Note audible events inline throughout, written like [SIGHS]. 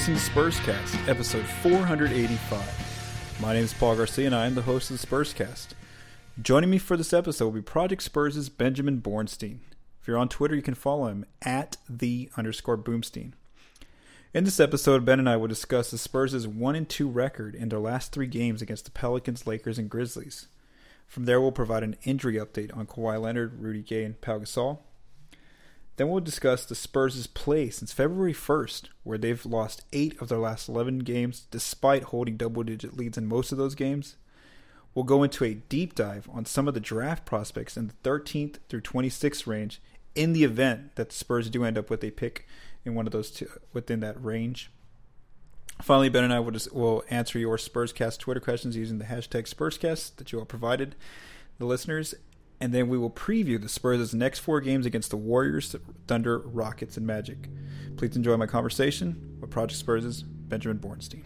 Listening to Spurscast, episode 485. My name is Paul Garcia, and I am the host of the Spurscast. Joining me for this episode will be Project Spurs' Benjamin Bornstein. If you're on Twitter, you can follow him at the underscore Boomstein. In this episode, Ben and I will discuss the Spurs' 1 and 2 record in their last three games against the Pelicans, Lakers, and Grizzlies. From there, we'll provide an injury update on Kawhi Leonard, Rudy Gay, and Pau Gasol. Then we'll discuss the Spurs' play since February 1st, where they've lost 8 of their last 11 games despite holding double digit leads in most of those games. We'll go into a deep dive on some of the draft prospects in the 13th through 26th range in the event that the Spurs do end up with a pick in one of those two within that range. Finally, Ben and I will, just, will answer your Spurscast Twitter questions using the hashtag Spurscast that you all provided the listeners and then we will preview the Spurs' next four games against the Warriors, Thunder, Rockets, and Magic. Please enjoy my conversation with Project Spurs' Benjamin Bornstein.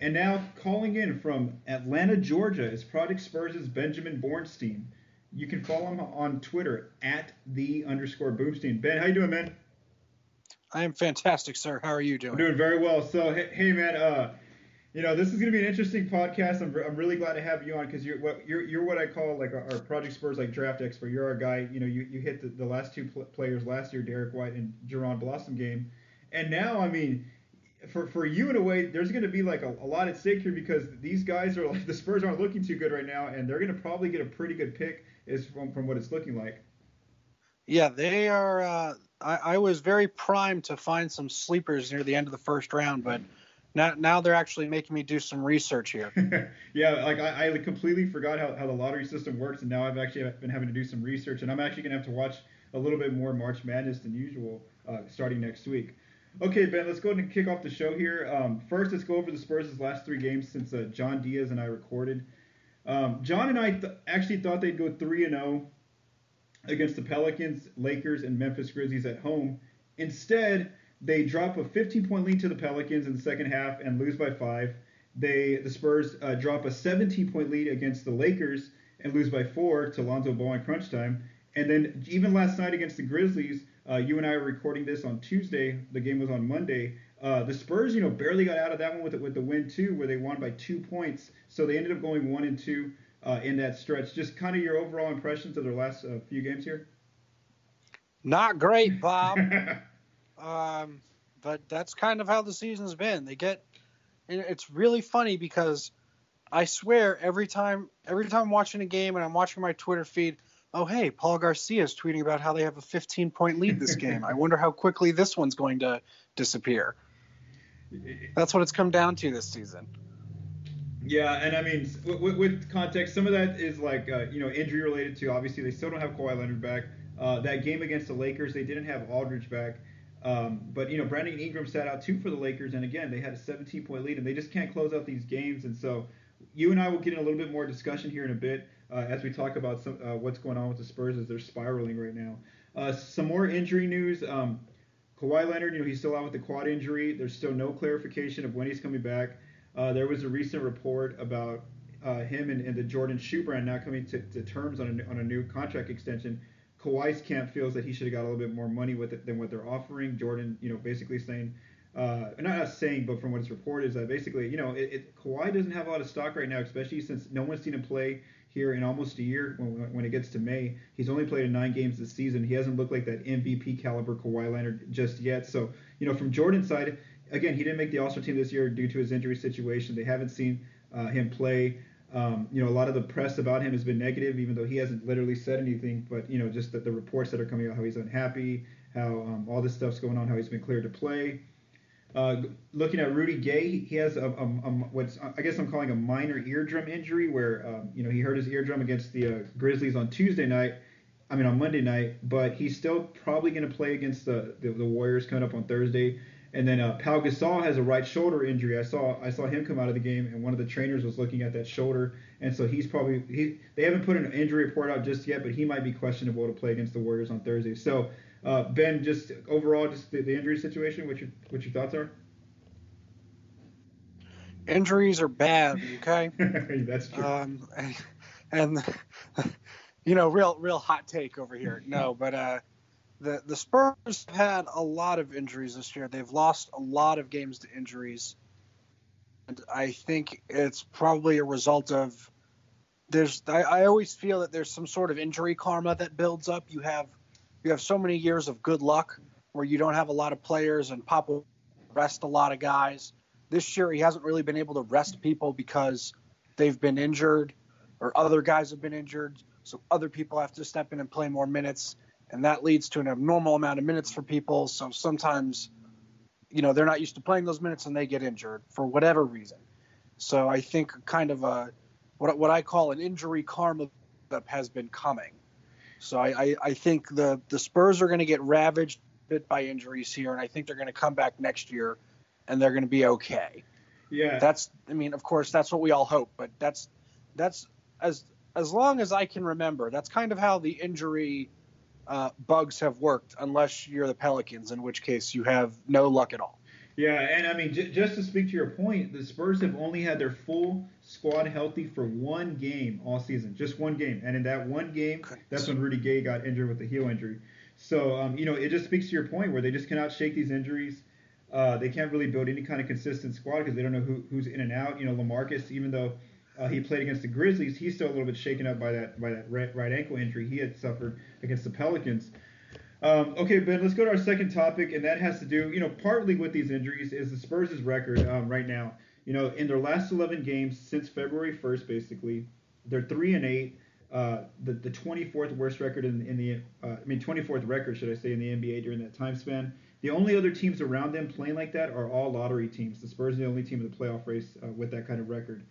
And now, calling in from Atlanta, Georgia, is Project Spurs' Benjamin Bornstein. You can follow him on Twitter at the underscore Boomstein. Ben, how you doing, man? I am fantastic, sir. How are you doing? I'm doing very well. So, hey, hey man, uh, you know, this is going to be an interesting podcast. I'm, I'm really glad to have you on because you're what you're, you're what I call like our, our, Project Spurs like draft expert. You're our guy. You know, you, you hit the, the last two pl- players last year, Derrick White and Jaron Blossomgame, and now I mean, for for you in a way, there's going to be like a, a lot at stake here because these guys are [LAUGHS] like the Spurs aren't looking too good right now, and they're going to probably get a pretty good pick is from from what it's looking like. Yeah, they are. Uh, I, I was very primed to find some sleepers near the end of the first round, but. Now, now they're actually making me do some research here. [LAUGHS] yeah, like I, I, completely forgot how, how the lottery system works, and now I've actually been having to do some research, and I'm actually gonna have to watch a little bit more March Madness than usual uh, starting next week. Okay, Ben, let's go ahead and kick off the show here. Um, first, let's go over the Spurs' last three games since uh, John Diaz and I recorded. Um, John and I th- actually thought they'd go 3 and 0 against the Pelicans, Lakers, and Memphis Grizzlies at home. Instead, they drop a 15 point lead to the Pelicans in the second half and lose by five. They the Spurs uh, drop a 17 point lead against the Lakers and lose by four to Lonzo Ball in crunch time. And then even last night against the Grizzlies, uh, you and I are recording this on Tuesday. The game was on Monday. Uh, the Spurs, you know, barely got out of that one with the, with the win too, where they won by two points. So they ended up going one and two uh, in that stretch. Just kind of your overall impressions of their last uh, few games here. Not great, Bob. [LAUGHS] Um, but that's kind of how the season's been. They get, it's really funny because I swear every time, every time I'm watching a game and I'm watching my Twitter feed, oh hey, Paul Garcia is tweeting about how they have a 15 point lead this [LAUGHS] game. I wonder how quickly this one's going to disappear. That's what it's come down to this season. Yeah, and I mean, with, with context, some of that is like uh, you know injury related too. Obviously, they still don't have Kawhi Leonard back. Uh, that game against the Lakers, they didn't have Aldridge back. Um, but you know, Brandon Ingram sat out two for the Lakers, and again, they had a 17 point lead, and they just can't close out these games. And so, you and I will get in a little bit more discussion here in a bit uh, as we talk about some, uh, what's going on with the Spurs as they're spiraling right now. Uh, some more injury news. Um, Kawhi Leonard, you know, he's still out with the quad injury. There's still no clarification of when he's coming back. Uh, there was a recent report about uh, him and, and, the Jordan Shoe brand not coming to, to terms on a, on a new contract extension. Kawhi's camp feels that he should have got a little bit more money with it than what they're offering. Jordan, you know, basically saying, uh, not saying, but from what it's reported, is that basically, you know, it, it, Kawhi doesn't have a lot of stock right now, especially since no one's seen him play here in almost a year. When, when it gets to May, he's only played in nine games this season. He hasn't looked like that MVP caliber Kawhi Leonard just yet. So, you know, from Jordan's side, again, he didn't make the All-Star team this year due to his injury situation. They haven't seen uh, him play. Um, you know, a lot of the press about him has been negative, even though he hasn't literally said anything. But you know, just the, the reports that are coming out, how he's unhappy, how um, all this stuff's going on, how he's been cleared to play. Uh, looking at Rudy Gay, he has a, a, a, what's I guess I'm calling a minor eardrum injury, where um, you know he hurt his eardrum against the uh, Grizzlies on Tuesday night. I mean on Monday night, but he's still probably going to play against the, the, the Warriors coming up on Thursday. And then uh, Pau Gasol has a right shoulder injury. I saw I saw him come out of the game, and one of the trainers was looking at that shoulder, and so he's probably he. They haven't put an injury report out just yet, but he might be questionable to play against the Warriors on Thursday. So uh, ben, just overall, just the, the injury situation. What your what your thoughts are? Injuries are bad. Okay. [LAUGHS] That's true. Um, and, and [LAUGHS] you know, real real hot take over here. No, but uh, the the Spurs have had a lot of injuries this year. They've lost a lot of games to injuries, and I think it's probably a result of there's. I, I always feel that there's some sort of injury karma that builds up. You have you have so many years of good luck where you don't have a lot of players and Pop rest a lot of guys. This year he hasn't really been able to rest people because they've been injured or other guys have been injured. So other people have to step in and play more minutes. And that leads to an abnormal amount of minutes for people. So sometimes, you know, they're not used to playing those minutes and they get injured for whatever reason. So I think kind of a what, what I call an injury karma has been coming. So I, I, I think the, the Spurs are going to get ravaged bit by injuries here, and I think they're going to come back next year and they're going to be okay. Yeah. That's I mean, of course, that's what we all hope, but that's that's as as long as I can remember, that's kind of how the injury uh, bugs have worked, unless you're the Pelicans, in which case you have no luck at all. Yeah, and I mean, j- just to speak to your point, the Spurs have only had their full squad healthy for one game all season, just one game, and in that one game, that's when Rudy Gay got injured with a heel injury. So, um, you know, it just speaks to your point where they just cannot shake these injuries. Uh, they can't really build any kind of consistent squad because they don't know who, who's in and out. You know, Lamarcus, even though uh, he played against the Grizzlies, he's still a little bit shaken up by that by that right, right ankle injury he had suffered against the Pelicans. Um, okay, Ben, let's go to our second topic, and that has to do, you know, partly with these injuries is the Spurs' record um, right now. You know, in their last 11 games since February 1st, basically, they're three and eight. Uh, the the 24th worst record in, in the, uh, I mean, 24th record, should I say, in the NBA during that time span. The only other teams around them playing like that are all lottery teams. The Spurs are the only team in the playoff race uh, with that kind of record.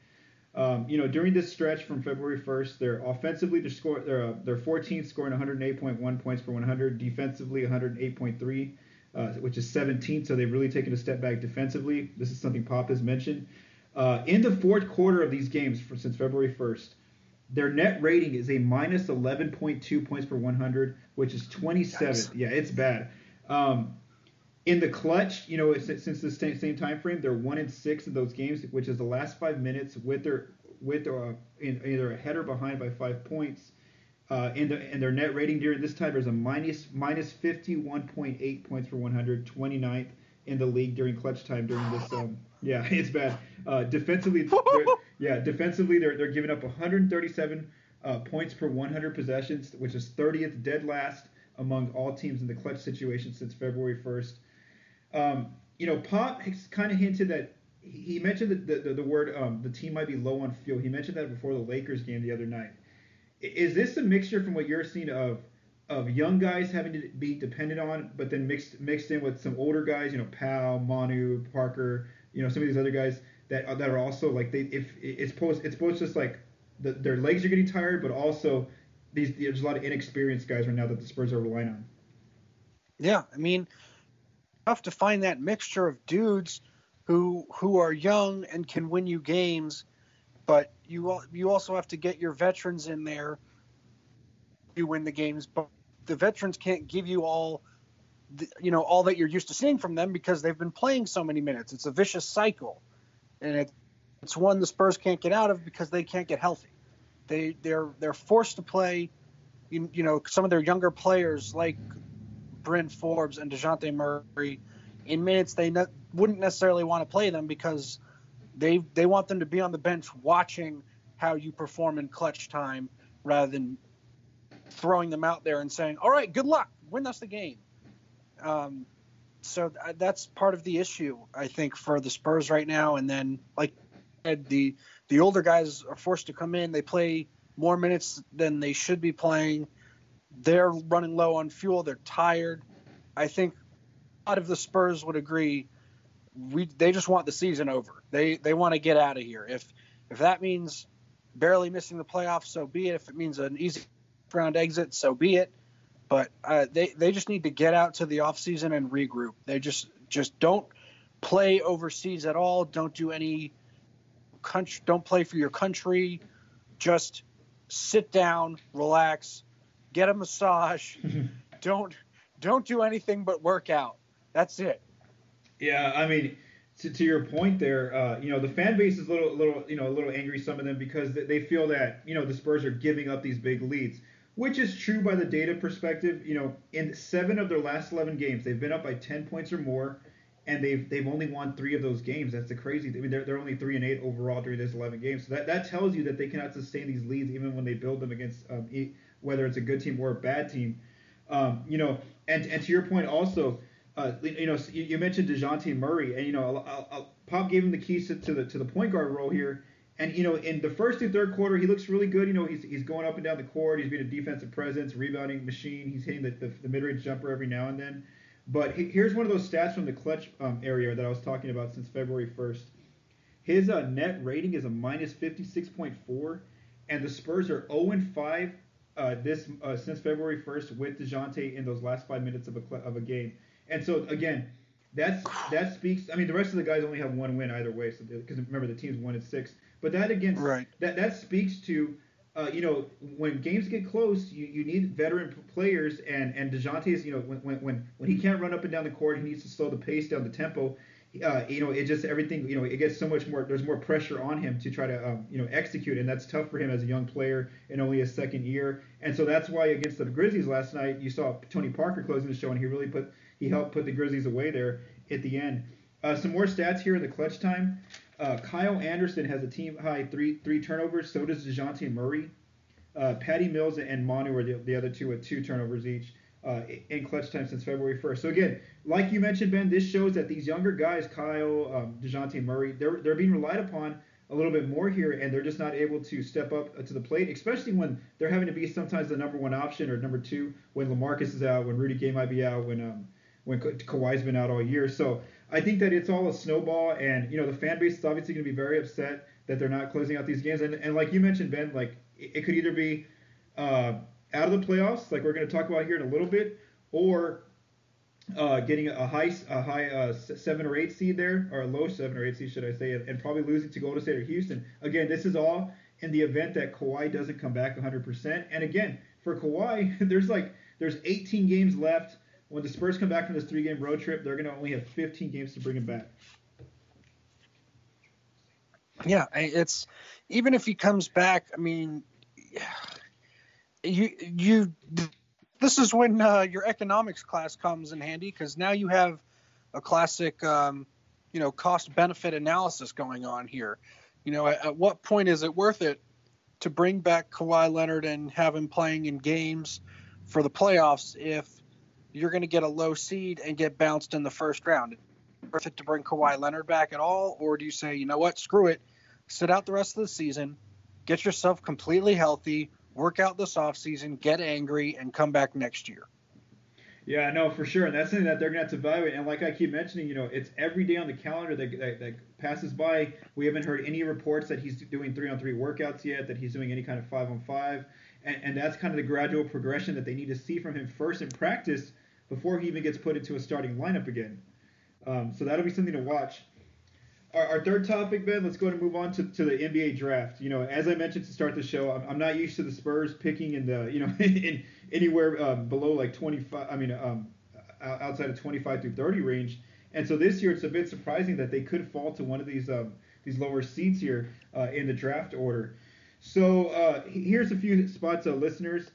Um, you know, during this stretch from February 1st, they're offensively they're score they're uh, they're 14th, scoring 108.1 points per 100. Defensively, 108.3, uh, which is 17th. So they've really taken a step back defensively. This is something Pop has mentioned. Uh, in the fourth quarter of these games for, since February 1st, their net rating is a minus 11.2 points per 100, which is 27th. Yeah, it's bad. Um, in the clutch, you know, since the same, same time frame, they're one in six of those games, which is the last five minutes with their with uh, in, either ahead or behind by five points. Uh, and, the, and their net rating during this time is a minus minus 51.8 points per 100, 29th in the league during clutch time during this. Um, [LAUGHS] yeah, it's bad. Uh, defensively, [LAUGHS] yeah, defensively they're they're giving up 137 uh, points per 100 possessions, which is 30th dead last among all teams in the clutch situation since February 1st. Um, you know, Pop kind of hinted that he mentioned the, the, the word um, the team might be low on fuel. He mentioned that before the Lakers game the other night. Is this a mixture from what you're seeing of of young guys having to be dependent on, but then mixed mixed in with some older guys, you know, Pau, Manu, Parker, you know, some of these other guys that are, that are also like they if it's post it's both just like the, their legs are getting tired, but also these there's a lot of inexperienced guys right now that the Spurs are relying on. Yeah, I mean, tough to find that mixture of dudes who who are young and can win you games, but you you also have to get your veterans in there. You win the games, but the veterans can't give you all, the, you know, all that you're used to seeing from them because they've been playing so many minutes. It's a vicious cycle, and it, it's one the Spurs can't get out of because they can't get healthy. They they're they're forced to play. You, you know, some of their younger players like Bryn Forbes and Dejounte Murray in minutes they ne- wouldn't necessarily want to play them because they they want them to be on the bench watching how you perform in clutch time rather than throwing them out there and saying, "All right, good luck, win us the game." Um, so th- that's part of the issue I think for the Spurs right now. And then, like the the older guys are forced to come in. They play more minutes than they should be playing. They're running low on fuel. They're tired. I think a lot of the Spurs would agree. We they just want the season over. They they want to get out of here. If if that means barely missing the playoffs, so be it. If it means an easy round exit, so be it. But uh, they they just need to get out to the offseason and regroup. They just just don't play overseas at all. Don't do any country. Don't play for your country. Just sit down, relax, get a massage. [LAUGHS] don't don't do anything but work out. That's it. Yeah, I mean, to, to your point there, uh, you know, the fan base is a little, little, you know, a little angry. Some of them because they feel that you know the Spurs are giving up these big leads, which is true by the data perspective. You know, in seven of their last 11 games, they've been up by 10 points or more, and they've they've only won three of those games. That's the crazy. I mean, they're, they're only three and eight overall during this 11 games. So that that tells you that they cannot sustain these leads even when they build them against um, whether it's a good team or a bad team. Um, you know, and and to your point also uh, you know, you, mentioned Dejounte Murray, and you know, I'll, I'll, Pop gave him the keys to, to, the to the point guard role here. And you know, in the first and third quarter, he looks really good. You know, he's, he's going up and down the court. He's being a defensive presence, rebounding machine. He's hitting the, the, the mid-range jumper every now and then. But he, here's one of those stats from the clutch um, area that I was talking about since February 1st. His uh, net rating is a minus 56.4, and the Spurs are 0 5 uh, this uh, since February 1st with Dejounte in those last five minutes of a of a game. And so again, that's that speaks. I mean, the rest of the guys only have one win either way. So because remember the team's one and six. But that again, right. that that speaks to. Uh, you know, when games get close, you, you need veteran players, and and Dejounte is, you know, when, when when he can't run up and down the court, he needs to slow the pace down, the tempo. Uh, you know, it just everything. You know, it gets so much more. There's more pressure on him to try to, um, you know, execute, and that's tough for him as a young player in only his second year. And so that's why against the Grizzlies last night, you saw Tony Parker closing the show, and he really put he helped put the Grizzlies away there at the end. Uh, some more stats here in the clutch time. Uh, Kyle Anderson has a team high three three turnovers. So does Dejounte Murray. Uh, Patty Mills and Manu are the, the other two with two turnovers each uh, in clutch time since February 1st. So again, like you mentioned, Ben, this shows that these younger guys, Kyle, um, Dejounte Murray, they're they're being relied upon a little bit more here, and they're just not able to step up to the plate, especially when they're having to be sometimes the number one option or number two when Lamarcus is out, when Rudy Gay might be out, when um, when Ka- Kawhi's been out all year. So I think that it's all a snowball, and you know the fan base is obviously going to be very upset that they're not closing out these games. And, and like you mentioned, Ben, like it, it could either be uh, out of the playoffs, like we're going to talk about here in a little bit, or uh, getting a high a high uh, seven or eight seed there, or a low seven or eight seed, should I say, and, probably losing to Golden State or Houston. Again, this is all in the event that Kawhi doesn't come back 100%. And again, for Kawhi, [LAUGHS] there's like there's 18 games left when the Spurs come back from this three game road trip, they're going to only have 15 games to bring him back. Yeah, it's even if he comes back. I mean, [SIGHS] you you. This is when uh, your economics class comes in handy because now you have a classic, um, you know, cost benefit analysis going on here. You know, at, at what point is it worth it to bring back Kawhi Leonard and have him playing in games for the playoffs if you're going to get a low seed and get bounced in the first round. Worth it to bring Kawhi Leonard back at all, or do you say, you know what, screw it, sit out the rest of the season, get yourself completely healthy, work out this offseason, get angry, and come back next year? Yeah, no, for sure, and that's something that they're gonna have to evaluate. And like I keep mentioning, you know, it's every day on the calendar that, that, that passes by. We haven't heard any reports that he's doing three-on-three workouts yet, that he's doing any kind of five-on-five, and, and that's kind of the gradual progression that they need to see from him first in practice before he even gets put into a starting lineup again. Um, so that'll be something to watch. Our, our, third topic, Ben, let's go and move on to, to the NBA draft. You know, as I mentioned to start the show, I'm, I'm not used to the Spurs picking in the, you know, [LAUGHS] in anywhere um, below like 25, I mean, um, outside of 25 through 30 range. And so this year it's a bit surprising that they could fall to one of these um, these lower seats here uh, in the draft order. So uh, here's a few spots, uh, listeners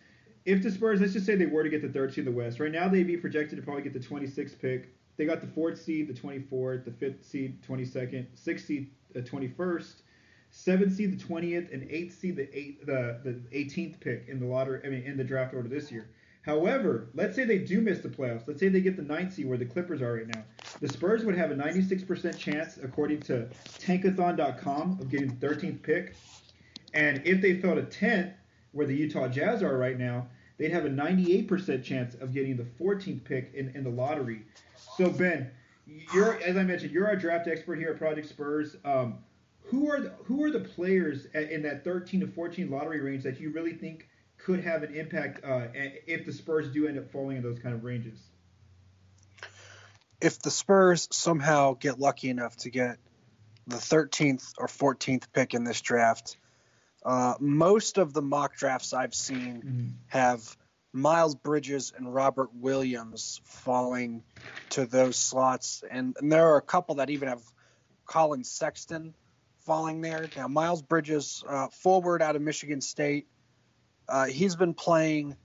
if the Spurs, let's just say they were to get the third seed in the West, right now they'd be projected to probably get the 26th pick. They got the fourth seed, the 24th, the fifth seed, 22nd, sixth seed, uh, the 21st, seventh seed, the 20th, and eighth seed, the eight, the the 18th pick in the lottery. I mean, in the draft order this year. However, let's say they do miss the playoffs. Let's say they get the ninth seed where the Clippers are right now. The Spurs would have a 96% chance, according to Tankathon.com, of getting the 13th pick. And if they fell to 10th, where the Utah Jazz are right now, they'd have a 98% chance of getting the 14th pick in, in the lottery. So Ben, you're as I mentioned, you're our draft expert here at Project Spurs. Um, who are the, who are the players in that 13 to 14 lottery range that you really think could have an impact uh, if the Spurs do end up falling in those kind of ranges? If the Spurs somehow get lucky enough to get the 13th or 14th pick in this draft, uh, most of the mock drafts I've seen mm-hmm. have Miles Bridges and Robert Williams falling to those slots, and, and there are a couple that even have Collin Sexton falling there. Now, Miles Bridges, uh, forward out of Michigan State, uh, he's been playing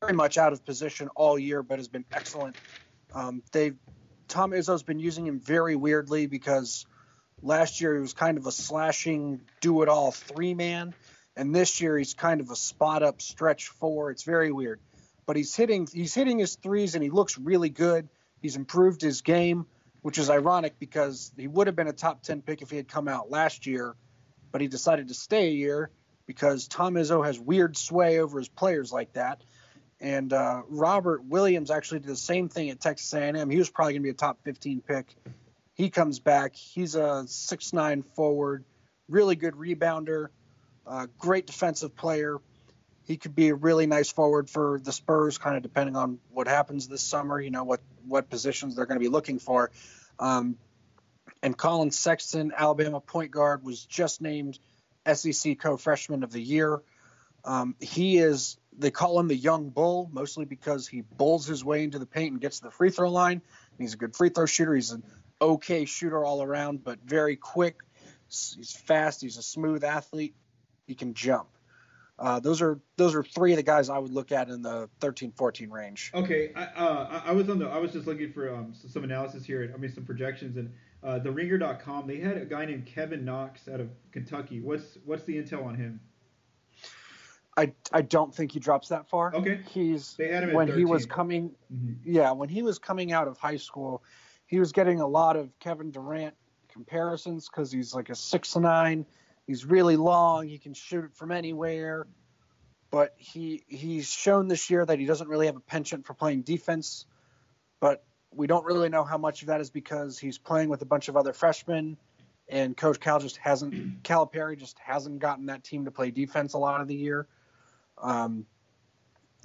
very much out of position all year, but has been excellent. Um, they Tom Izzo's been using him very weirdly because last year he was kind of a slashing, do it all three man, and this year he's kind of a spot up stretch four. It's very weird, but he's hitting he's hitting his threes and he looks really good. He's improved his game which is ironic because he would have been a top 10 pick if he had come out last year, but he decided to stay a year because Tom Izzo has weird sway over his players like that. And uh, Robert Williams actually did the same thing at Texas A&M. He was probably going to be a top 15 pick. He comes back. He's a six-nine forward, really good rebounder, uh, great defensive player. He could be a really nice forward for the Spurs, kind of depending on what happens this summer. You know what what positions they're going to be looking for. Um, and Collin Sexton, Alabama point guard, was just named SEC co-freshman of the year. Um, he is they call him the young bull mostly because he bulls his way into the paint and gets to the free throw line. He's a good free throw shooter. He's an okay shooter all around, but very quick. He's fast. He's a smooth athlete. He can jump. Uh, those are those are three of the guys I would look at in the 13-14 range. Okay, I, uh, I was on the I was just looking for um, some analysis here. I mean some projections and uh, the Ringer.com they had a guy named Kevin Knox out of Kentucky. What's what's the intel on him? I, I don't think he drops that far. Okay. He's when he was coming mm-hmm. yeah, when he was coming out of high school, he was getting a lot of Kevin Durant comparisons because he's like a six nine He's really long. He can shoot it from anywhere. But he he's shown this year that he doesn't really have a penchant for playing defense. But we don't really know how much of that is because he's playing with a bunch of other freshmen, and Coach Cal just hasn't [CLEARS THROAT] Calipari just hasn't gotten that team to play defense a lot of the year. Um,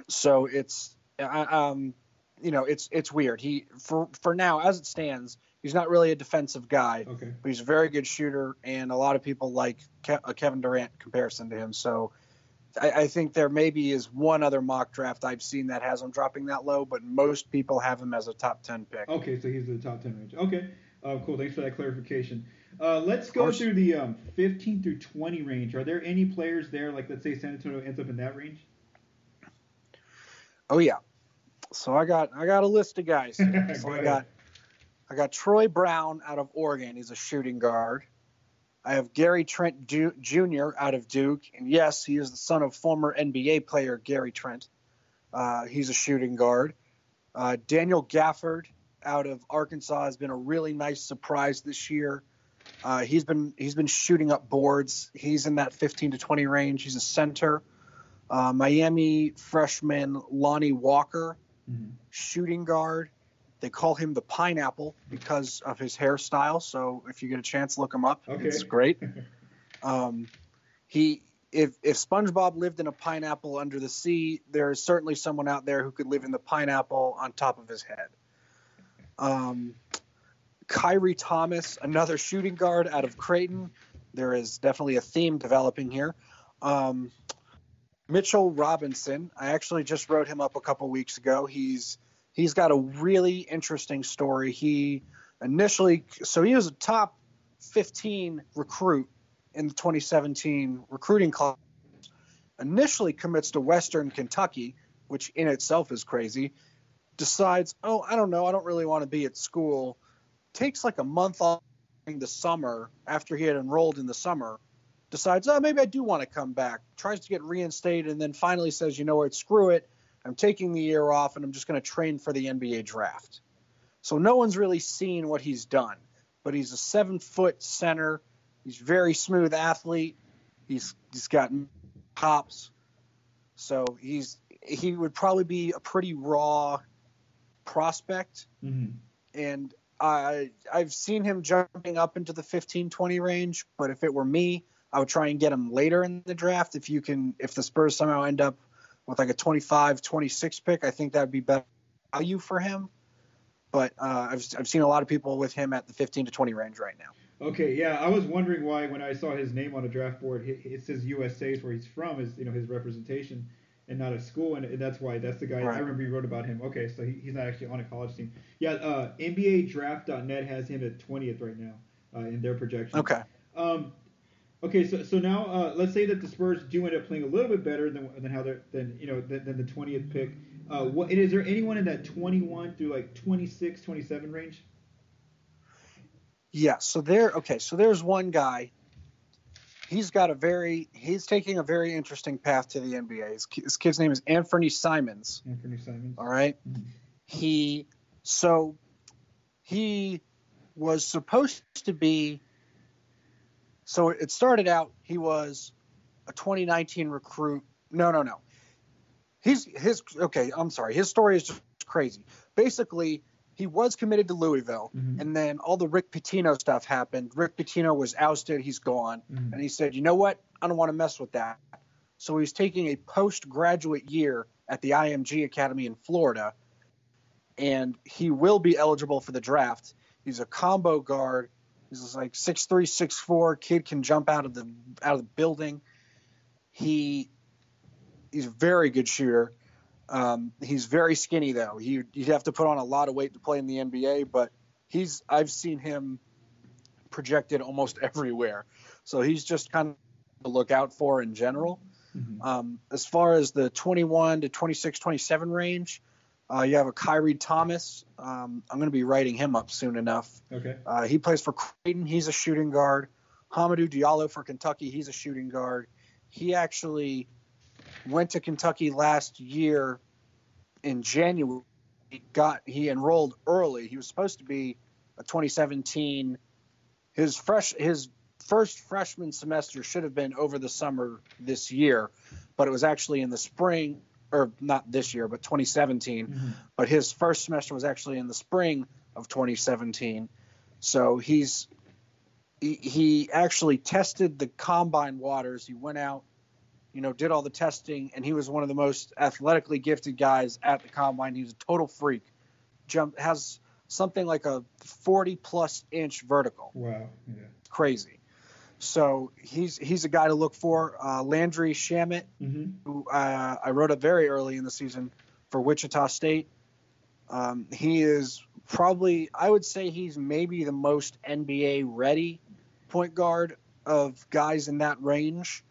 so it's um, you know it's it's weird. He for for now as it stands, He's not really a defensive guy, okay. but he's a very good shooter, and a lot of people like Ke- a Kevin Durant comparison to him. So I, I, think there maybe is one other mock draft I've seen that has him dropping that low, but most people have him as a top 10 pick. Okay, so he's in the top 10 range. Okay, uh, cool. Thanks for that clarification. Uh, let's go through the um, 15 through 20 range. Are there any players there, like let's say San Antonio ends up in that range? Oh yeah. So I got I got a list of guys. [LAUGHS] so I got I got Troy Brown out of Oregon. He's a shooting guard. I have Gary Trent Jr. out of Duke, and yes, he is the son of former NBA player Gary Trent. Uh, he's a shooting guard. Uh, Daniel Gafford out of Arkansas has been a really nice surprise this year. Uh, he's been he's been shooting up boards. He's in that 15 to 20 range. He's a center. Uh, Miami freshman Lonnie Walker, mm-hmm. shooting guard. They call him the pineapple because of his hairstyle. So if you get a chance, look him up. Okay. It's great. [LAUGHS] um, he if if SpongeBob lived in a pineapple under the sea, there is certainly someone out there who could live in the pineapple on top of his head. Um, Khyri Thomas, another shooting guard out of Creighton. There is definitely a theme developing here. Um, Mitchell Robinson, I actually just wrote him up a couple weeks ago. He's he's got a really interesting story. He initially, so he was a top 15 recruit in the 2017 recruiting class. Initially commits to Western Kentucky, which in itself is crazy. Decides, oh, I don't know, I don't really want to be at school. Takes like a month off during the summer after he had enrolled in the summer. Decides, oh, maybe I do want to come back. Tries to get reinstated, and then finally says, you know what, screw it. I'm taking the year off and I'm just going to train for the NBA draft. So no one's really seen what he's done, but he's a seven foot center. He's very smooth athlete. He's he's got hops. So he's he would probably be a pretty raw prospect. Mm-hmm. And I I've seen him jumping up into the 15 20 range, but if it were me, I would try and get him later in the draft if you can if the Spurs somehow end up with like a 25 26 pick, I think that would be better value for him. But uh, I've I've seen a lot of people with him at the 15 to 20 range right now. Okay, yeah, I was wondering why when I saw his name on a draft board, it says USA is where he's from, is you know his representation, and not a school, and, that's why that's the guy right. I remember you wrote about him. Okay, so he, he's not actually on a college team. Yeah, uh, NBA Draft.net has him at 20th right now uh, in their projection. Okay. Um, okay, so so now uh, let's say that the Spurs do end up playing a little bit better than than how they're than you know than, than the 20th pick. Uh, what is there anyone in that 21 through like 26, 27 range? Yeah, so there. Okay, so there's one guy. He's got a very. He's taking a very interesting path to the NBA. His, his kid's name is Anthony Simons. Anthony Simons. All right? mm-hmm. He so he was supposed to be. So it started out. He was a 2019 recruit. No, no, no. He's his. Okay, I'm sorry. His story is just crazy. Basically, he was committed to Louisville, mm-hmm. and then all the Rick Pitino stuff happened. Rick Pitino was ousted; he's gone, mm-hmm. and he said, "You know what? I don't want to mess with that." So he's taking a postgraduate year at the IMG Academy in Florida, and he will be eligible for the draft. He's a combo guard. He's like six three, six four. Kid can jump out of the out of the building. He he's a very good shooter. Um, he's very skinny though. He, you'd have to put on a lot of weight to play in the NBA, but he's I've seen him projected almost [LAUGHS] everywhere. So he's just kind of to look out for in general. Mm-hmm. Um, as far as the 21 to 26, 27 range, uh, you have a Khyri Thomas. Um, I'm going to be writing him up soon enough. Okay. Uh, he plays for Creighton. He's a shooting guard. Hamidou Diallo for Kentucky. He's a shooting guard. He actually went to Kentucky last year in January. He got he enrolled early. He was supposed to be a 2017. His fresh his first freshman semester should have been over the summer this year, but it was actually in the spring or not this year, but 2017. Mm-hmm. But his first semester was actually in the spring of 2017. So he's he, he actually tested the combine waters. He went out you know, did all the testing, and he was one of the most athletically gifted guys at the combine. He was a total freak. Jump has something like a 40 plus inch vertical. Wow, yeah, crazy. So he's he's a guy to look for. Uh, Landry Shamet, mm-hmm. who uh, I wrote up very early in the season for Wichita State. Um, he is probably, I would say, he's maybe the most NBA ready point guard of guys in that range.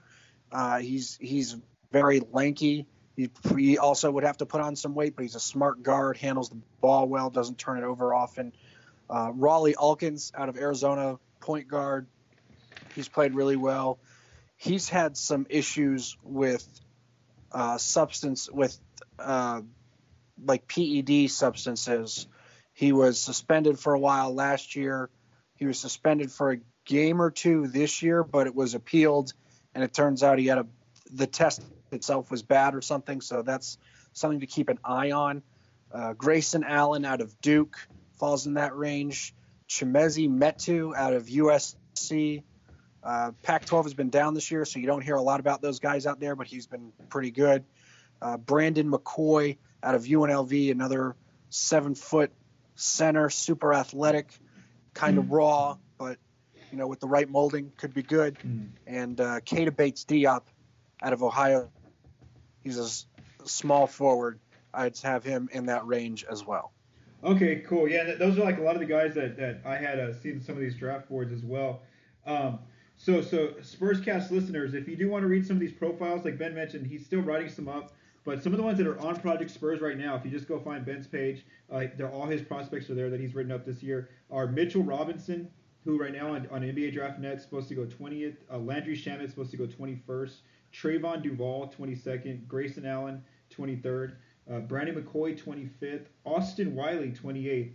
Uh, he's he's very lanky. He, he also would have to put on some weight, but he's a smart guard, handles the ball well, doesn't turn it over often. Uh, Rawle Alkins out of Arizona, point guard. He's played really well. He's had some issues with uh, substance, with uh, like PED substances. He was suspended for a while last year. He was suspended for a game or two this year, but it was appealed and it turns out he had a the test itself was bad or something. So that's something to keep an eye on. Uh, Grayson Allen out of Duke falls in that range. Chimezie Metu out of USC. Uh, Pac-12 has been down this year, so you don't hear a lot about those guys out there, but he's been pretty good. Uh, Brandon McCoy out of UNLV, another seven-foot center, super athletic, kind of mm. raw, but you know, with the right molding, could be good. Mm. And uh, Keita Bates Diop out of Ohio, he's a small forward. I'd have him in that range as well. Okay, cool. Yeah, those are like a lot of the guys that, that I had uh, seen some of these draft boards as well. Um, so, so Spurscast listeners, if you do want to read some of these profiles, like Ben mentioned, he's still writing some up. But some of the ones that are on Project Spurs right now, if you just go find Ben's page, uh, all his prospects are there that he's written up this year. Are Mitchell Robinson, who right now on, on NBA Draft Net is supposed to go 20th. Uh, Landry Shamet is supposed to go 21st. Trevon Duval 22nd. Grayson Allen 23rd. uh, Brandon McCoy 25th, Austin Wiley 28th,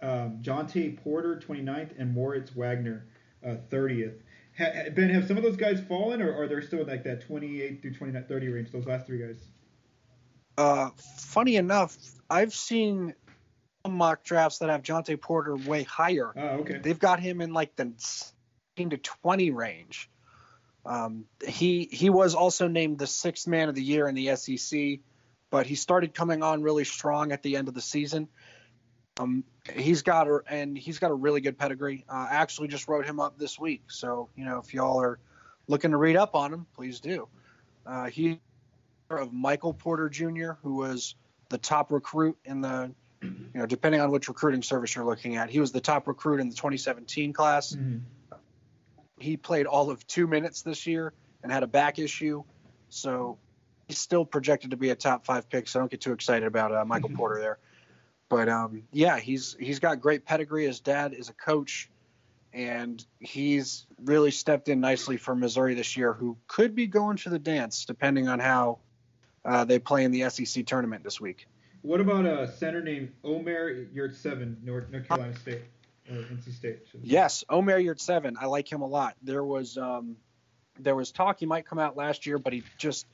um, Jontay Porter 29th, and Moritz Wagner uh, 30th. Ha, ben, have some of those guys fallen, or are they still like that 28 through 29, 30 range? Those last three guys. Uh, funny enough, I've seen mock drafts that have Jontay Porter way higher. Oh, okay. They've got him in like the 16 to 20 range. Um, he he was also named the sixth man of the year in the SEC, but he started coming on really strong at the end of the season. Um, he's got a and he's got a really good pedigree. Uh, I actually just wrote him up this week, so you know if y'all are looking to read up on him, please do. Uh, he of Michael Porter Jr., who was the top recruit in the, you know, depending on which recruiting service you're looking at, he was the top recruit in the 2017 class. Mm-hmm. He played all of two minutes this year and had a back issue, so he's still projected to be a top five pick. So don't get too excited about uh, Michael [LAUGHS] Porter there. But um, yeah, he's he's got great pedigree. His dad is a coach, and he's really stepped in nicely for Missouri this year, who could be going to the dance depending on how uh, they play in the SEC tournament this week. What about a center named Omer Yurtseven, North, North Carolina State or NC State? Yes, Omer Yurtseven. I like him a lot. There was um, there was talk he might come out last year, but he just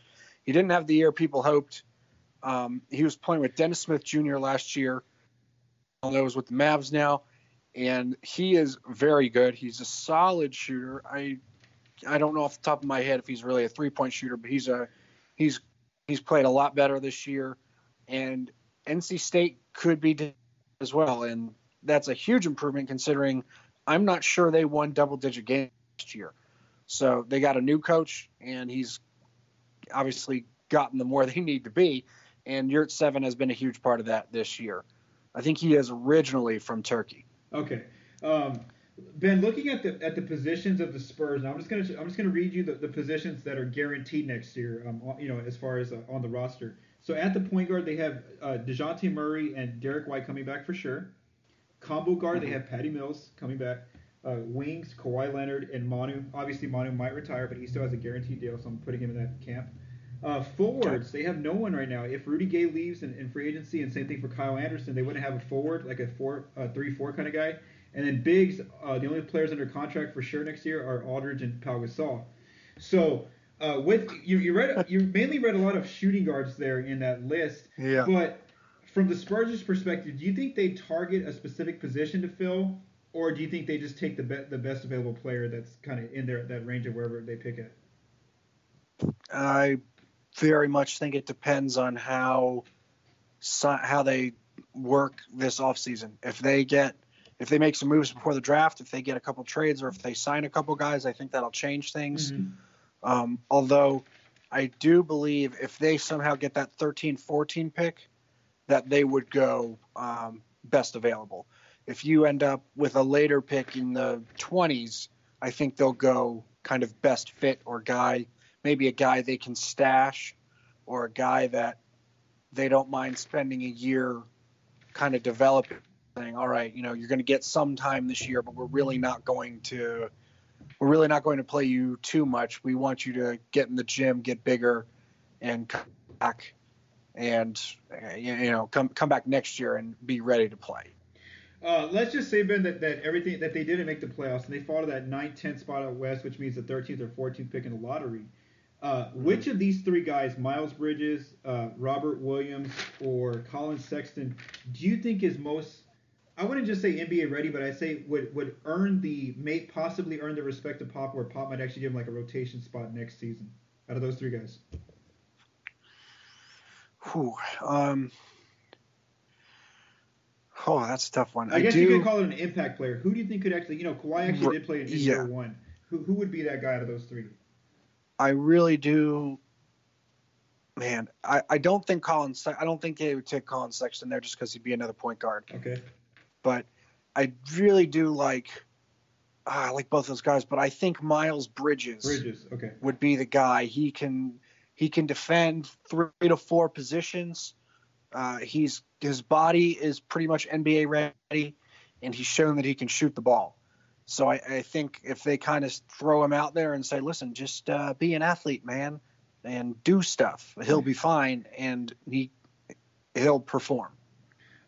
he didn't have the year people hoped. Um, he was playing with Dennis Smith Jr. last year. Although was with the Mavs now, and he is very good. He's a solid shooter. I I don't know off the top of my head if he's really a three point shooter, but he's a he's he's played a lot better this year, and NC State could be as well, and that's a huge improvement considering I'm not sure they won double digit games last year. So they got a new coach, and he's obviously gotten them where they need to be. And Yurtseven has been a huge part of that this year. I think he is originally from Turkey. Okay. Um, ben, looking at the at the positions of the Spurs, and I'm just gonna I'm just gonna read you the, the positions that are guaranteed next year. Um, you know, as far as uh, on the roster. So at the point guard, they have uh, Dejounte Murray and Derrick White coming back for sure. Combo guard, mm-hmm. they have Patty Mills coming back. Uh, wings, Kawhi Leonard and Manu. Obviously, Manu might retire, but he still has a guaranteed deal, so I'm putting him in that camp. Uh, forwards, they have no one right now. If Rudy Gay leaves in, in, free agency, and same thing for Kyle Anderson, they wouldn't have a forward like a four, uh, three, four kind of guy. And then bigs, uh, the only players under contract for sure next year are Aldridge and Pau Gasol. So uh, with you, you read you mainly read a lot of shooting guards there in that list. Yeah. But from the Spurs' perspective, do you think they target a specific position to fill, or do you think they just take the be- the best available player that's kind of in there that range of wherever they pick it? I very much think it depends on how how they work this offseason. If they get if they make some moves before the draft, if they get a couple trades, or if they sign a couple guys, I think that'll change things. Mm-hmm. Um, although I do believe if they somehow get that 13 14 pick, that they would go um, best available. If you end up with a later pick in the 20s, I think they'll go kind of best fit or guy maybe a guy they can stash or a guy that they don't mind spending a year kind of developing saying all right you know you're going to get some time this year but we're really not going to we're really not going to play you too much we want you to get in the gym get bigger and come back and you know come come back next year and be ready to play uh, let's just say Ben that, that everything that they didn't make the playoffs and they fall to that 9th, 10th spot out west, which means the 13th or 14th pick in the lottery. Uh, which of these three guys, Miles Bridges, uh, Robert Williams, or Collin Sexton, do you think is most? I wouldn't just say NBA ready, but I say would would earn the may possibly earn the respect of Pop, where Pop might actually give him like a rotation spot next season. Out of those three guys. Whew, um, oh, that's a tough one. I, I guess do, you could call it an impact player. Who do you think could actually, you know, Kawhi actually did play in yeah. one. Who, who would be that guy out of those three? I really do. Man, I, I don't think Collin. I don't think they would take Collin Sexton there just because he'd be another point guard. Okay. But I really do like. Ah, I like both those guys, but I think Miles Bridges, Bridges, okay, would be the guy. He can he can defend three to four positions. Uh, he's his body is pretty much NBA ready, and he's shown that he can shoot the ball. So I, I think if they kind of throw him out there and say, listen, just uh, be an athlete, man, and do stuff, he'll be fine. And he he'll perform.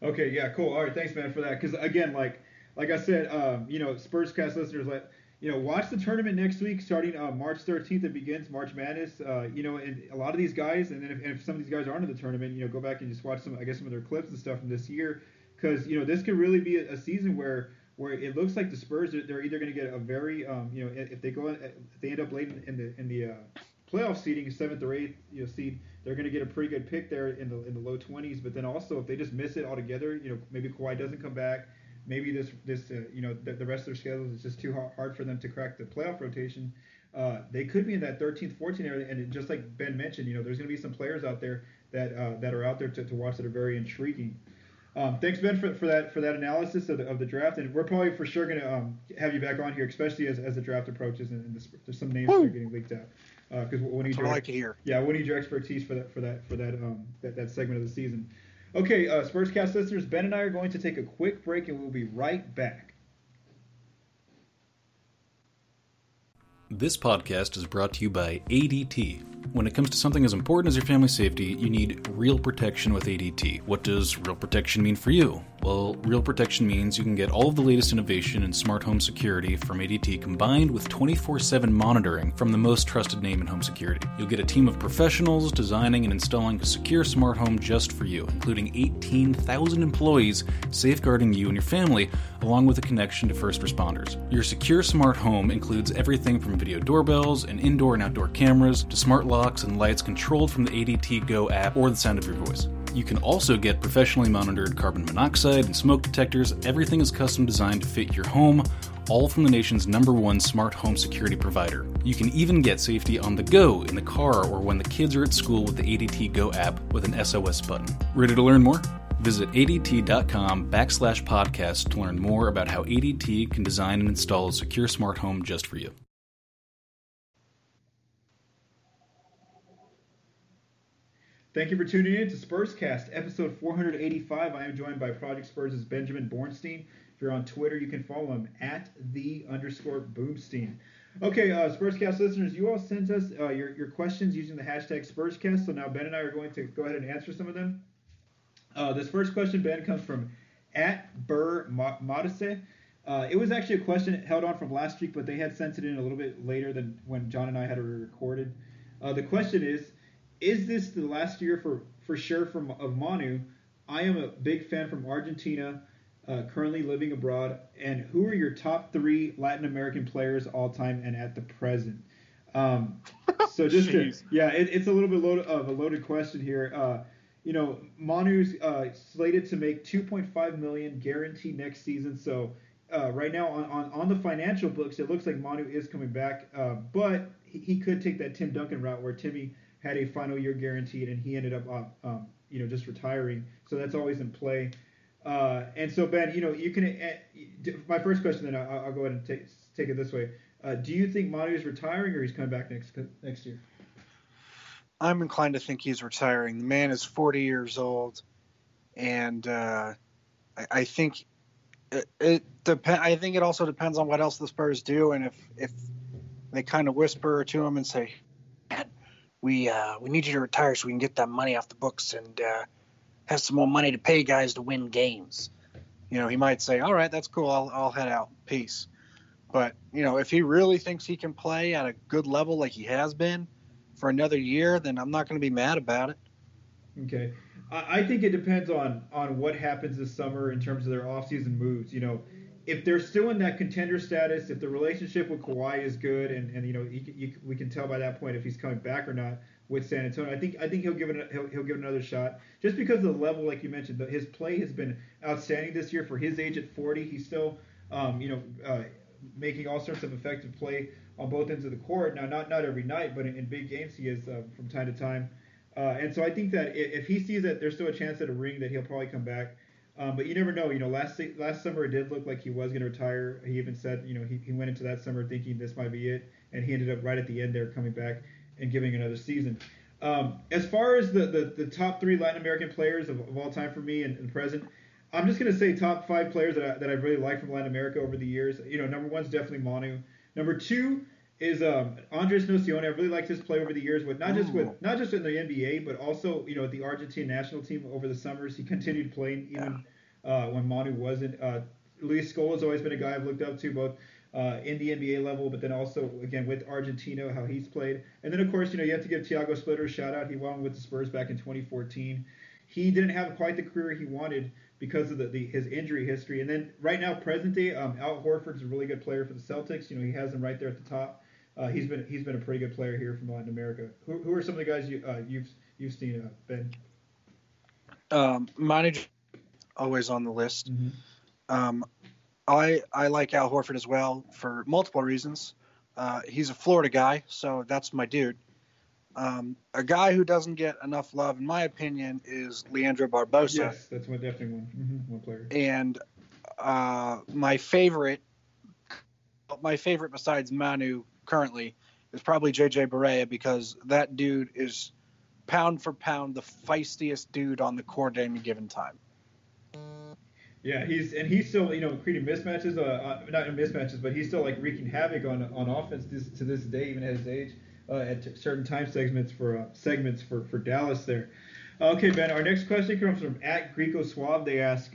Okay, yeah, cool. All right, thanks, man, for that. Because again, like like I said, um, you know, Spurscast listeners, like you know, watch the tournament next week, starting uh, March 13th. It begins March Madness. Uh, you know, and a lot of these guys, and then if, and if some of these guys aren't in the tournament, you know, go back and just watch some, I guess, some of their clips and stuff from this year, because you know, this could really be a, a season where where it looks like the Spurs they're either going to get a very um, you know if they go if they end up late in the in the uh, playoff seeding seventh or eighth you know seed they're going to get a pretty good pick there in the in the low 20s but then also if they just miss it altogether you know maybe Kawhi doesn't come back maybe this this uh, you know the, the, rest of their schedule is just too hard for them to crack the playoff rotation uh, they could be in that 13th 14th area. And just like Ben mentioned you know there's going to be some players out there that uh, that are out there to, to watch that are very intriguing um, thanks, Ben, for, for that for that analysis of the, of the draft, and we're probably for sure going to um, have you back on here, especially as, as the draft approaches and, and this, there's some names Woo! that are getting leaked out. Because uh, we need your like to hear. Yeah, we need your expertise for that for that for that um that, that segment of the season. Okay, uh, Spurscast listeners, Ben and I are going to take a quick break, and we'll be right back. This podcast is brought to you by ADT. When it comes to something as important as your family safety, you need real protection with ADT. What does real protection mean for you? Well, real protection means you can get all of the latest innovation in smart home security from ADT combined with 24 7 monitoring from the most trusted name in home security. You'll get a team of professionals designing and installing a secure smart home just for you, including 18,000 employees safeguarding you and your family, along with a connection to first responders. Your secure smart home includes everything from video doorbells and indoor and outdoor cameras to smart locks and lights controlled from the ADT Go app or the sound of your voice. You can also get professionally monitored carbon monoxide and smoke detectors. Everything is custom designed to fit your home, all from the nation's number one smart home security provider. You can even get safety on the go in the car or when the kids are at school with the ADT Go app with an SOS button. Ready to learn more? Visit ADT.com backslash podcast to learn more about how ADT can design and install a secure smart home just for you. Thank you for tuning in to Spurscast, episode 485. I am joined by Project Spurs' Benjamin Bornstein. If you're on Twitter, you can follow him at the underscore Boomstein. Okay, uh, Spurscast listeners, you all sent us uh, your, your questions using the hashtag Spurscast. So now Ben and I are going to go ahead and answer some of them. Uh, this first question, Ben, comes from at Burr Modise. Uh, it was actually a question held on from last week, but they had sent it in a little bit later than when John and I had recorded. Uh, the question is is this the last year for for sure from of Manu? I am a big fan from Argentina, uh, currently living abroad. And who are your top three Latin American players all time and at the present? Um, [LAUGHS] so just to, yeah, it, it's a little bit load, of a loaded question here. Uh, you know, Manu's uh, slated to make 2.5 million guaranteed next season. So uh, right now on, on, on the financial books, it looks like Manu is coming back, uh, but he, he, could take that Tim Duncan route where Timmy had a final year guaranteed, and he ended up, uh, um, you know, just retiring. So that's always in play. Uh, and so Ben, you know, you can. Uh, my first question, then I'll, I'll, go ahead and take take it this way. Uh, do you think Manu is retiring, or he's coming back next next year? I'm inclined to think he's retiring. The man is 40 years old, and uh, I, I, think it, it depend. I think it also depends on what else the Spurs do, and if if they kind of whisper to him and say, we uh, we need you to retire so we can get that money off the books and uh, have some more money to pay guys to win games. You know, he might say, "All right, that's cool. I'll, I'll head out. Peace." But you know, if he really thinks he can play at a good level like he has been for another year, then I'm not going to be mad about it. Okay, I think it depends on on what happens this summer in terms of their offseason moves. You know, if they're still in that contender status, if the relationship with Kawhi is good, and, and you know you, you, we can tell by that point if he's coming back or not with San Antonio. I think I think he'll give it he'll, he'll give it another shot just because of the level, like you mentioned, the, his play has been outstanding this year for his age at 40. He's still um, you know uh, making all sorts of effective play on both ends of the court. Now, not not every night, but in, in big games he is uh, from time to time. Uh, and so I think that if, if he sees that there's still a chance at a ring, that he'll probably come back. Um, but you never know. You know, last last summer it did look like he was going to retire. He even said, you know, he, he went into that summer thinking this might be it, and he ended up right at the end there coming back and giving another season. Um, as far as the, the, the, top three Latin American players of, of all time for me and, and present, I'm just going to say top five players that, I, that I've really liked from Latin America over the years. You know, number one's definitely Manu. Number two, is um, Andres Nocioni. I really liked his play over the years, with not just Ooh. with not just in the NBA, but also you know at the Argentine national team over the summers. He continued playing even uh, when Manu wasn't. Uh, Luis Scola's always been a guy I've looked up to both uh, in the NBA level, but then also again with Argentina, how he's played. And then of course you know you have to give Thiago Splitter a shout out. He won with the Spurs back in 2014. He didn't have quite the career he wanted because of the, the his injury history. And then right now, present day, um, Al Horford's a really good player for the Celtics. You know he has him right there at the top. Uh, he's been he's been a pretty good player here from Latin America. Who, who are some of the guys you uh, you've you've seen uh, Ben? Um, manager always on the list. Um, I I like Al Horford as well for multiple reasons. Uh, he's a Florida guy, so that's my dude. Um, a guy who doesn't get enough love, in my opinion, is Leandro Barbosa. Yes, that's my definitely one mm-hmm, one player. And uh, my favorite, my favorite besides Manu currently is probably JJ Barea because that dude is pound for pound the feistiest dude on the court at any given time. Yeah, he's and he's still you know creating mismatches, uh, uh, not mismatches, but he's still like wreaking havoc on on offense this, to this day, even at his age, uh, at t- certain time segments for uh, segments for for Dallas there. Okay, Ben. Our next question comes from at Greco Suave. They ask,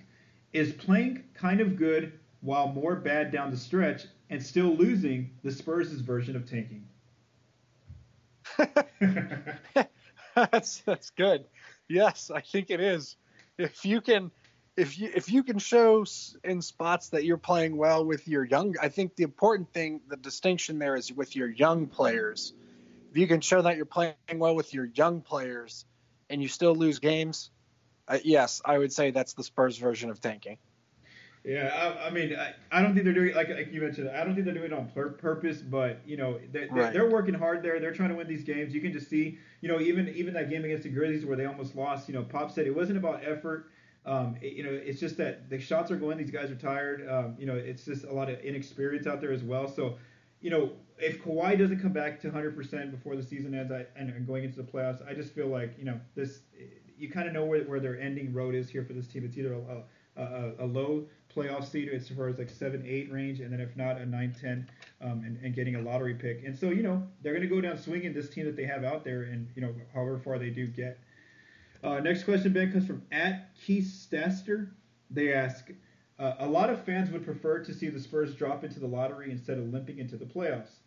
"Is playing kind of good while more bad down the stretch and still losing the Spurs' version of tanking?" [LAUGHS] that's that's good. Yes, I think it is. If you can, if you if you can show in spots that you're playing well with your young, I think the important thing, the distinction there is with your young players. If you can show that you're playing well with your young players, and you still lose games, uh, yes, I would say that's the Spurs version of tanking. Yeah, I, I mean, I, I don't think they're doing like like you mentioned. I don't think they're doing it on pur- purpose, but you know, they, they, Right. they're working hard there. They're trying to win these games. You can just see, you know, even even that game against the Grizzlies where they almost lost. You know, Pop said it wasn't about effort. Um, it- you know, it's just that the shots are going. These guys are tired. Um, you know, it's just a lot of inexperience out there as well. So, you know, if Kawhi doesn't come back to 100% before the season ends I, and, and going into the playoffs, I just feel like you know this. You kind of know where, where their ending road is here for this team. It's either a, a, a, a low playoff seed as far as like seven, eight range, and then if not a nine, ten, um, and, and getting a lottery pick. And so you know they're going to go down swinging this team that they have out there, and you know however far they do get. Uh, next question, Ben, comes from at Keith Staster. They ask, uh, a lot of fans would prefer to see the Spurs drop into the lottery instead of limping into the playoffs.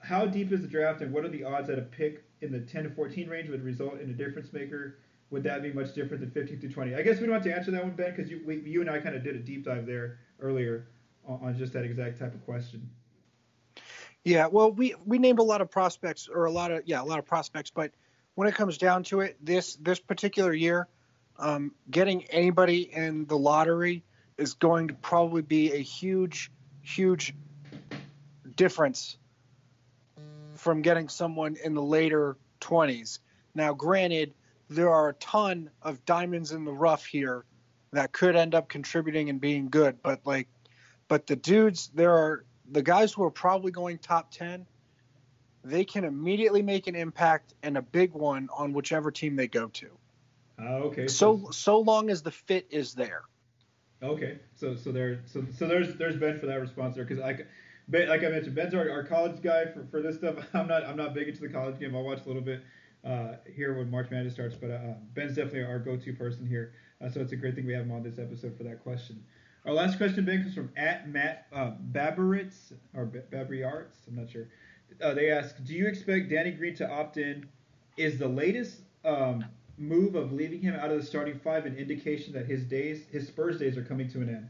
How deep is the draft, and what are the odds that a pick in the 10 to 14 range would result in a difference maker? Would that be much different than 15 to 20? I guess we don't have to answer that one, Ben, because you, you and I kind of did a deep dive there earlier on, on just that exact type of question. Yeah, well, we we named a lot of prospects, or a lot of yeah, a lot of prospects. But when it comes down to it, this this particular year, um, getting anybody in the lottery is going to probably be a huge, huge difference from getting someone in the later 20s. Now, granted, there are a ton of diamonds in the rough here that could end up contributing and being good, but like, but the dudes, there are the guys who are probably going top 10 they can immediately make an impact and a big one on whichever team they go to Uh, okay. so so long as the fit is there Okay, so so there so so there's there's Ben for that response there because I, like I mentioned, Ben's our, our college guy for, for this stuff. [LAUGHS] I'm not I'm not big into the college game. I'll watch a little bit uh, here when March Madness starts, but uh, Ben's definitely our go-to person here. Uh, so it's a great thing we have him on this episode for that question. Our last question, Ben, comes from at Matt uh, or B- Babriarts. I'm not sure. Uh, they ask, do you expect Danny Green to opt in? Is the latest um, move of leaving him out of the starting five an indication that his days, his Spurs days, are coming to an end?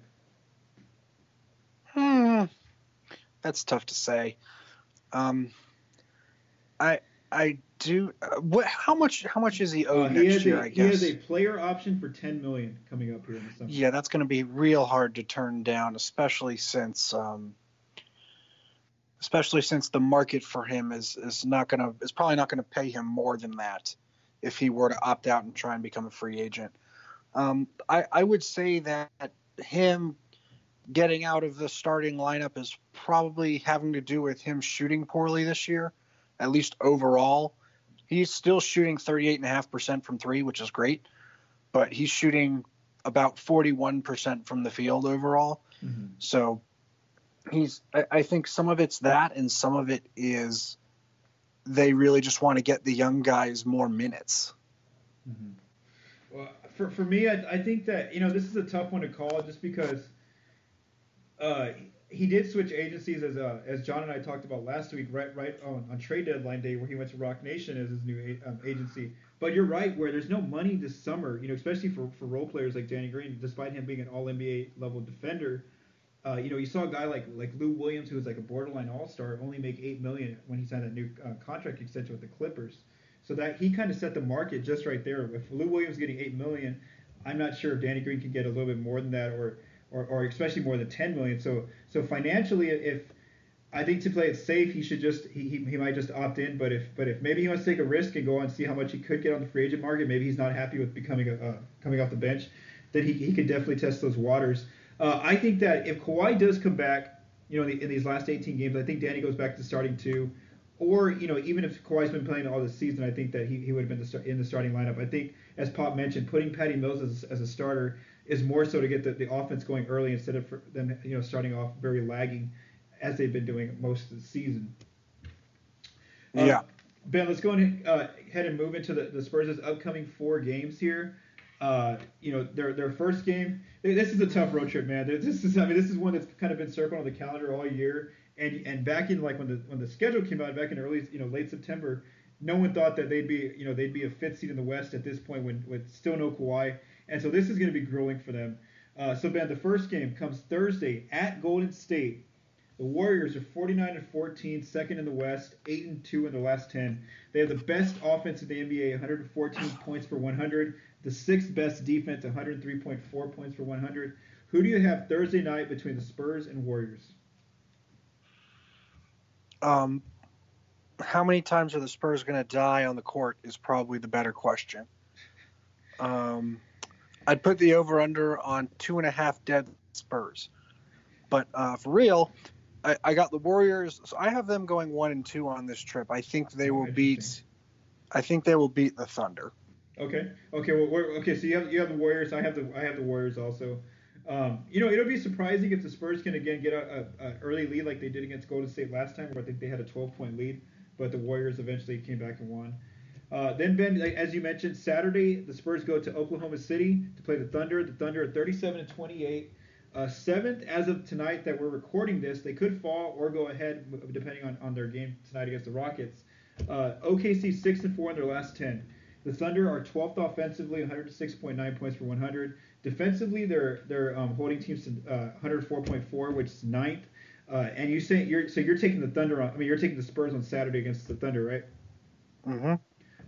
hmm that's tough to say um i i do uh, what how much how much is he Uh, owed he, next year a, i he guess has a player option for 10 million coming up here in the summer. yeah that's going to be real hard to turn down especially since um especially since the market for him is is not going to is probably not going to pay him more than that if he were to opt out and try and become a free agent. Um, I, I would say that him getting out of the starting lineup is probably having to do with him shooting poorly this year, at least overall. He's still shooting 38.5% from three, which is great, but he's shooting about 41% from the field overall. Mhm. So he's. I, I think some of it's that, and some of it is they really just want to get the young guys more minutes. Mm-hmm. Well, for, for me, I, I think that you know this is a tough one to call just because uh, he did switch agencies as uh, as John and I talked about last week, right right on, on trade deadline day, where he went to Roc Nation as his new um, agency. But you're right, where there's no money this summer, you know, especially for, for role players like Danny Green, despite him being an All NBA level defender. Uh, you know, you saw a guy like like Lou Williams, who was like a borderline All Star, only make eight million when he signed that new uh, contract extension with the Clippers. So that he kind of set the market just right there. If Lou Williams getting eight million, I'm not sure if Danny Green can get a little bit more than that, or or, or especially more than 10 million. So so financially, if I think to play it safe, he should just he, he, he might just opt in. But if but if maybe he wants to take a risk and go and see how much he could get on the free agent market, maybe he's not happy with becoming a uh, coming off the bench, then he, he could definitely test those waters. Uh, I think that if Kawhi does come back, you know, in, the, in, these last 18 games, I think Danny goes back to starting two. Or you know, even if Kawhi's been playing all this season, I think that he, he would have been the, in the starting lineup. I think, as Pop mentioned, putting Patty Mills as, as a starter is more so to get the, the offense going early instead of them you know starting off very lagging as they've been doing most of the season. Um, yeah. ben, let's go and, uh, ahead and move into the, the Spurs' upcoming four games here. Uh, you know, their their first game. This is a tough road trip, man. This is I mean, this is one that's kind of been circled on the calendar all year. And and back in like when the when the schedule came out back in early you know late September, no one thought that they'd be you know they'd be a fifth seed in the West at this point when with still no Kawhi. And so this is going to be growing for them. Uh, so Ben, the first game comes Thursday at Golden State. The Warriors are 49 and 14, second in the West, 8 and 2 in the last 10. They have the best offense in the NBA, 114 points per 100. The sixth best defense, 103.4 points per 100. Who do you have Thursday night between the Spurs and Warriors? Um, how many times are the Spurs going to die on the court is probably the better question. Um, I'd put the over under on two and a half dead Spurs. But uh, for real, I, I, got the Warriors. So I have them going one and two on this trip. I think they will beat. I think they will beat the Thunder. Okay. Okay. Well, okay. So you have you have the Warriors. I have the I have the Warriors also. Um, you know, it'll be surprising if the Spurs can again get a, a, a, early lead like they did against Golden State last time, where I think they had a 12 point lead, but the Warriors eventually came back and won. Uh, then Ben, as you mentioned, Saturday the Spurs go to Oklahoma City to play the Thunder. The Thunder are 37 and 28, uh, seventh as of tonight that we're recording this. They could fall or go ahead depending on, on their game tonight against the Rockets. Uh, OKC six and four in their last 10. The Thunder are 12th offensively, 106.9 points per 100. Defensively, they're they're um, holding teams to 104.4, uh, which is ninth. Uh, and you say you're so you're taking the Thunder on. I mean, you're taking the Spurs on Saturday against the Thunder, right? Mm-hmm.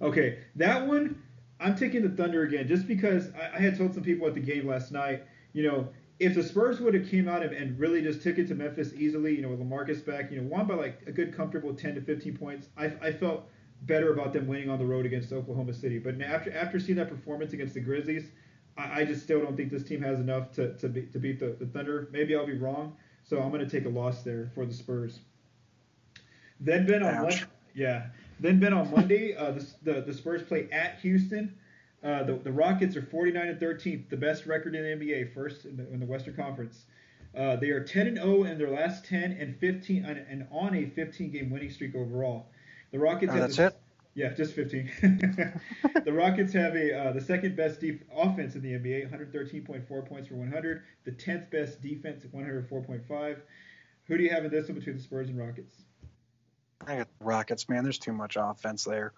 Okay, that one, I'm taking the Thunder again, just because I, I, had told some people at the game last night, you know, if the Spurs would have came out and, and, really just took it to Memphis easily, you know, with Lamarcus back, you know, won by like a good comfortable 10 to 15 points, I, I felt better about them winning on the road against Oklahoma City. But after after seeing that performance against the Grizzlies, I, I just still don't think this team has enough to to, be, to beat the, the Thunder. Maybe I'll be wrong, so I'm going to take a loss there for the Spurs. Then Ben on one, yeah. Then Ben on Monday, uh, the, the, the Spurs play at Houston. Uh, the, the Rockets are 49 and 13th, the best record in the NBA, first in the, in the Western Conference. Uh, they are 10 and 0 in their last 10 and 15 and, and on a 15 game winning streak overall. The Rockets. Oh, that's it. Yeah, just 15. [LAUGHS] the Rockets have a uh, the second best def- offense in the NBA, 113.4 points per 100. The 10th best defense, 104.5. Who do you have in this one between the Spurs and Rockets? I got the Rockets, man. There's too much offense there.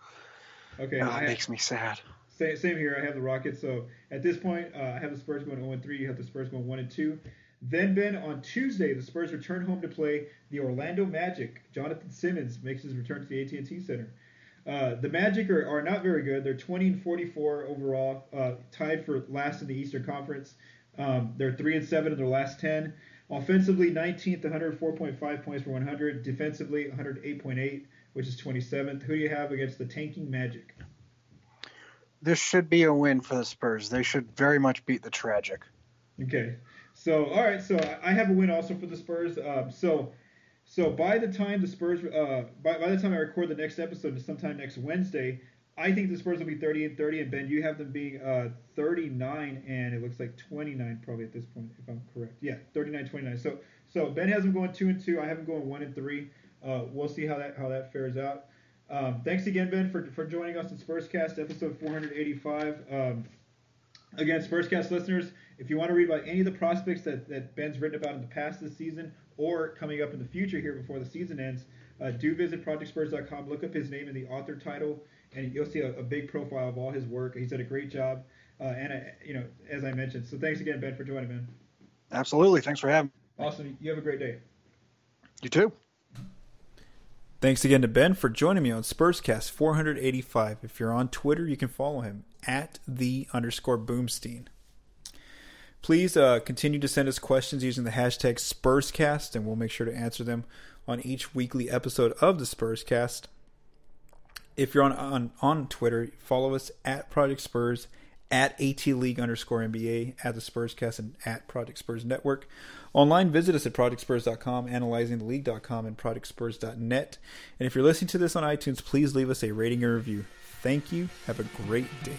Okay. Oh, it makes me sad. Same, same here. I have the Rockets. So at this point, uh, I have the Spurs going 0 3. You have the Spurs going 1 and 2. Then, Ben, on Tuesday, the Spurs return home to play the Orlando Magic. Jonathan Simmons makes his return to the AT&T Center. Uh, the Magic are, are not very good. They're 20 and 44 overall, uh, tied for last in the Eastern Conference. Um, they're 3 and 7 in their last 10. Offensively, 19th, 104.5 points per 100. Defensively, 108.8, which is 27th. Who do you have against the tanking Magic? This should be a win for the Spurs. They should very much beat the Tragic. Okay. So, all right. So I have a win also for the Spurs. Um, so, so by the time the Spurs, uh, by, by the time I record the next episode, sometime next Wednesday, I think the Spurs will be 30 and 30, and Ben, you have them being uh, 39 and it looks like 29 probably at this point, if I'm correct. Yeah, 39 29. So So Ben has them going two and two. I have them going one and three. Uh, we'll see how that how that fares out. Um, thanks again, Ben, for, for joining us in Spurscast, episode 485. Um, again, Spurscast listeners, if you want to read about any of the prospects that, that Ben's written about in the past this season or coming up in the future here before the season ends, uh, do visit ProjectSpurs.com. Look up his name in the author title, and you'll see a, a big profile of all his work. He's done a great job, uh, and uh, you know, as I mentioned. So thanks again, Ben, for joining, man. Absolutely. Thanks for having me. Awesome. You have a great day. You too. Thanks again to Ben for joining me on Spurscast 485. If you're on Twitter, you can follow him at the underscore Boomstein. Please uh, continue to send us questions using the hashtag Spurscast, and we'll make sure to answer them on each weekly episode of the Spurscast. If you're on, on, on Twitter, follow us at Project Spurs at AT League underscore NBA, at the Spurscast, and at Project Spurs Network. Online, visit us at projectspurs.com, analyzingtheleague.com, and projectspurs.net. And if you're listening to this on iTunes, please leave us a rating and review. Thank you. Have a great day.